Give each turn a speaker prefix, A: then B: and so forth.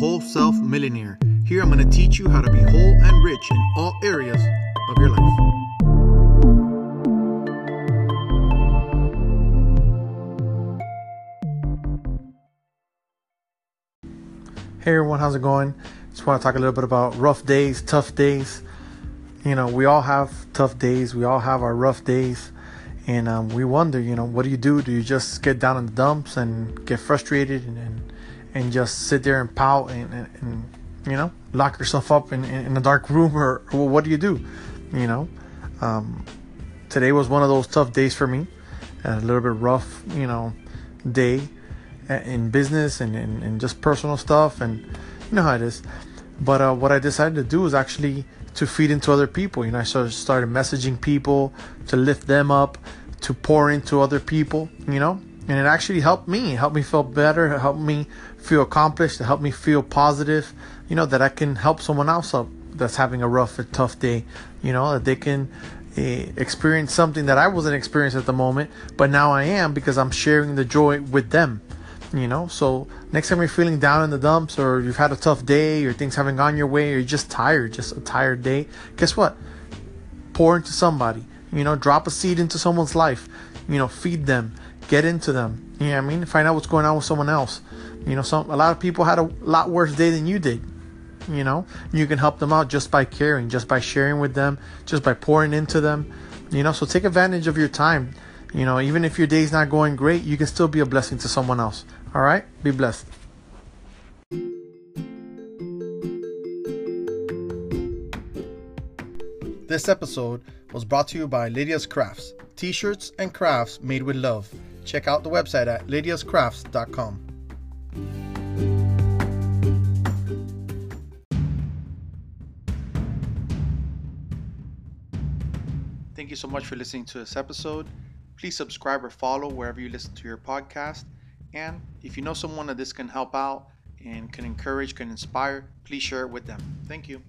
A: Whole Self Millionaire. Here I'm going to teach you how to be whole and rich in all areas of your life. Hey everyone, how's it going? Just want to talk a little bit about rough days, tough days. You know, we all have tough days, we all have our rough days, and um, we wonder, you know, what do you do? Do you just get down in the dumps and get frustrated and and, and just sit there and pout and, and, and you know, lock yourself up in, in, in a dark room, or, or what do you do? You know, um, today was one of those tough days for me, a little bit rough, you know, day in business and, and, and just personal stuff and you know how it is. But uh, what i decided to do is actually to feed into other people. You know i started messaging people to lift them up to pour into other people you know and it actually helped me it helped me feel better it helped me feel accomplished it helped me feel positive you know that i can help someone else up that's having a rough and tough day you know that they can uh, experience something that i wasn't experiencing at the moment but now i am because i'm sharing the joy with them you know. So next time you're feeling down in the dumps or you've had a tough day or things haven't gone your way or you're just tired just a tired day guess what? Pour into somebody you know drop a seed into someone's life you know feed them get into them. You know what i mean? Find out what's going on with someone else. You know some a lot of people had a lot worse day than you did. You know? You can help them out just by caring just by sharing with them just by pouring into them. You know? So take advantage of your time. You know even if your day's not going great you can still be a blessing to someone else. All right? Be blessed. This episode was brought to you by lydia's crafts. T-shirts and crafts made with love check out the website at lydiascrafts.com Thank you so much for listening to this episode. Please subscribe or follow wherever you listen to your podcast. And if you know someone that this can help out and can encourage, can inspire, please share it with them. Thank you.